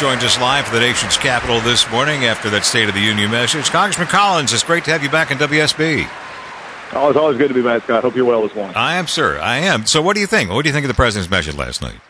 joins us live for the nation's capital this morning after that State of the Union message. Congressman Collins, it's great to have you back in WSB. Oh, it's always good to be back, Scott. Hope you're well this morning. I am, sir. I am. So, what do you think? What do you think of the president's message last night?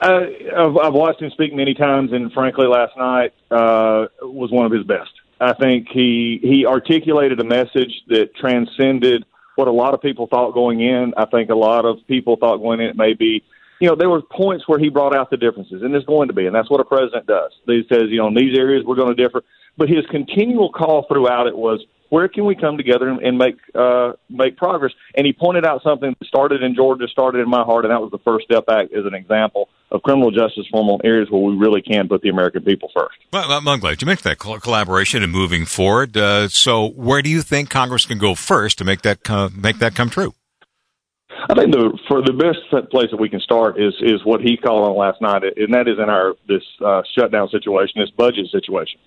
Uh, I've, I've watched him speak many times, and frankly, last night uh, was one of his best. I think he he articulated a message that transcended what a lot of people thought going in. I think a lot of people thought going in it may be you know, there were points where he brought out the differences, and there's going to be, and that's what a president does. He says, you know, in these areas we're going to differ, but his continual call throughout it was, where can we come together and, make uh, make progress? And he pointed out something that started in Georgia, started in my heart, and that was the First Step Act as an example of criminal justice reform on areas where we really can put the American people first. Well, I'm glad you mentioned that collaboration and moving forward. Uh, so, where do you think Congress can go first to make that come, make that come true? I think the for the best place that we can start is is what he called on last night, and that is in our this uh, shutdown situation, this budget situation.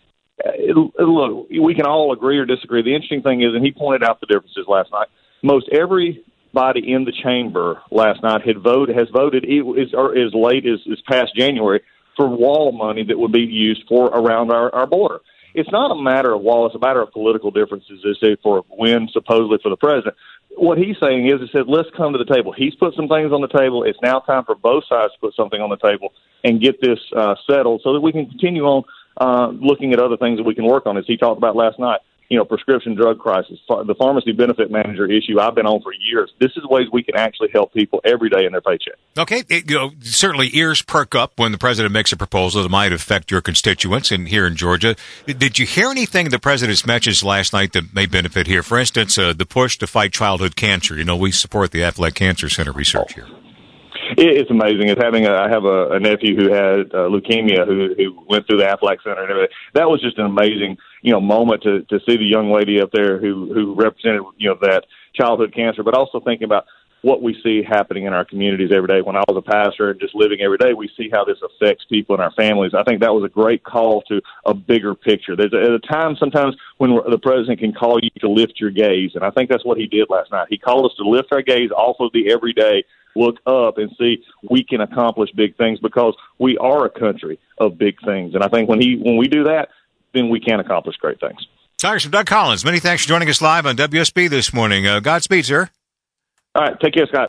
It, it, look, we can all agree or disagree. The interesting thing is, and he pointed out the differences last night. Most everybody in the chamber last night had voted has voted as, or as late as, as past January for wall money that would be used for around our, our border it's not a matter of wall; it's a matter of political differences. They say for win, supposedly for the president what he's saying is, he said, let's come to the table. He's put some things on the table. It's now time for both sides to put something on the table and get this uh, settled so that we can continue on uh, looking at other things that we can work on, as he talked about last night. You know, prescription drug crisis, the pharmacy benefit manager issue I've been on for years. This is ways we can actually help people every day in their paycheck. Okay, it, you know, certainly ears perk up when the president makes a proposal that might affect your constituents in here in Georgia. Did you hear anything the president's message last night that may benefit here? For instance, uh, the push to fight childhood cancer. You know, we support the Aflac Cancer Center research here it's amazing. It's having a, I have a, a nephew who had uh, leukemia who, who went through the Aflac Center and everything. That was just an amazing, you know, moment to, to see the young lady up there who, who represented, you know, that childhood cancer, but also thinking about what we see happening in our communities every day. When I was a pastor and just living every day, we see how this affects people and our families. I think that was a great call to a bigger picture. There's a, a time sometimes when the president can call you to lift your gaze, and I think that's what he did last night. He called us to lift our gaze off of the everyday look up and see we can accomplish big things because we are a country of big things. And I think when he when we do that, then we can accomplish great things. Congressman Doug Collins, many thanks for joining us live on WSB this morning. Uh, Godspeed, sir. All right, take care, Scott.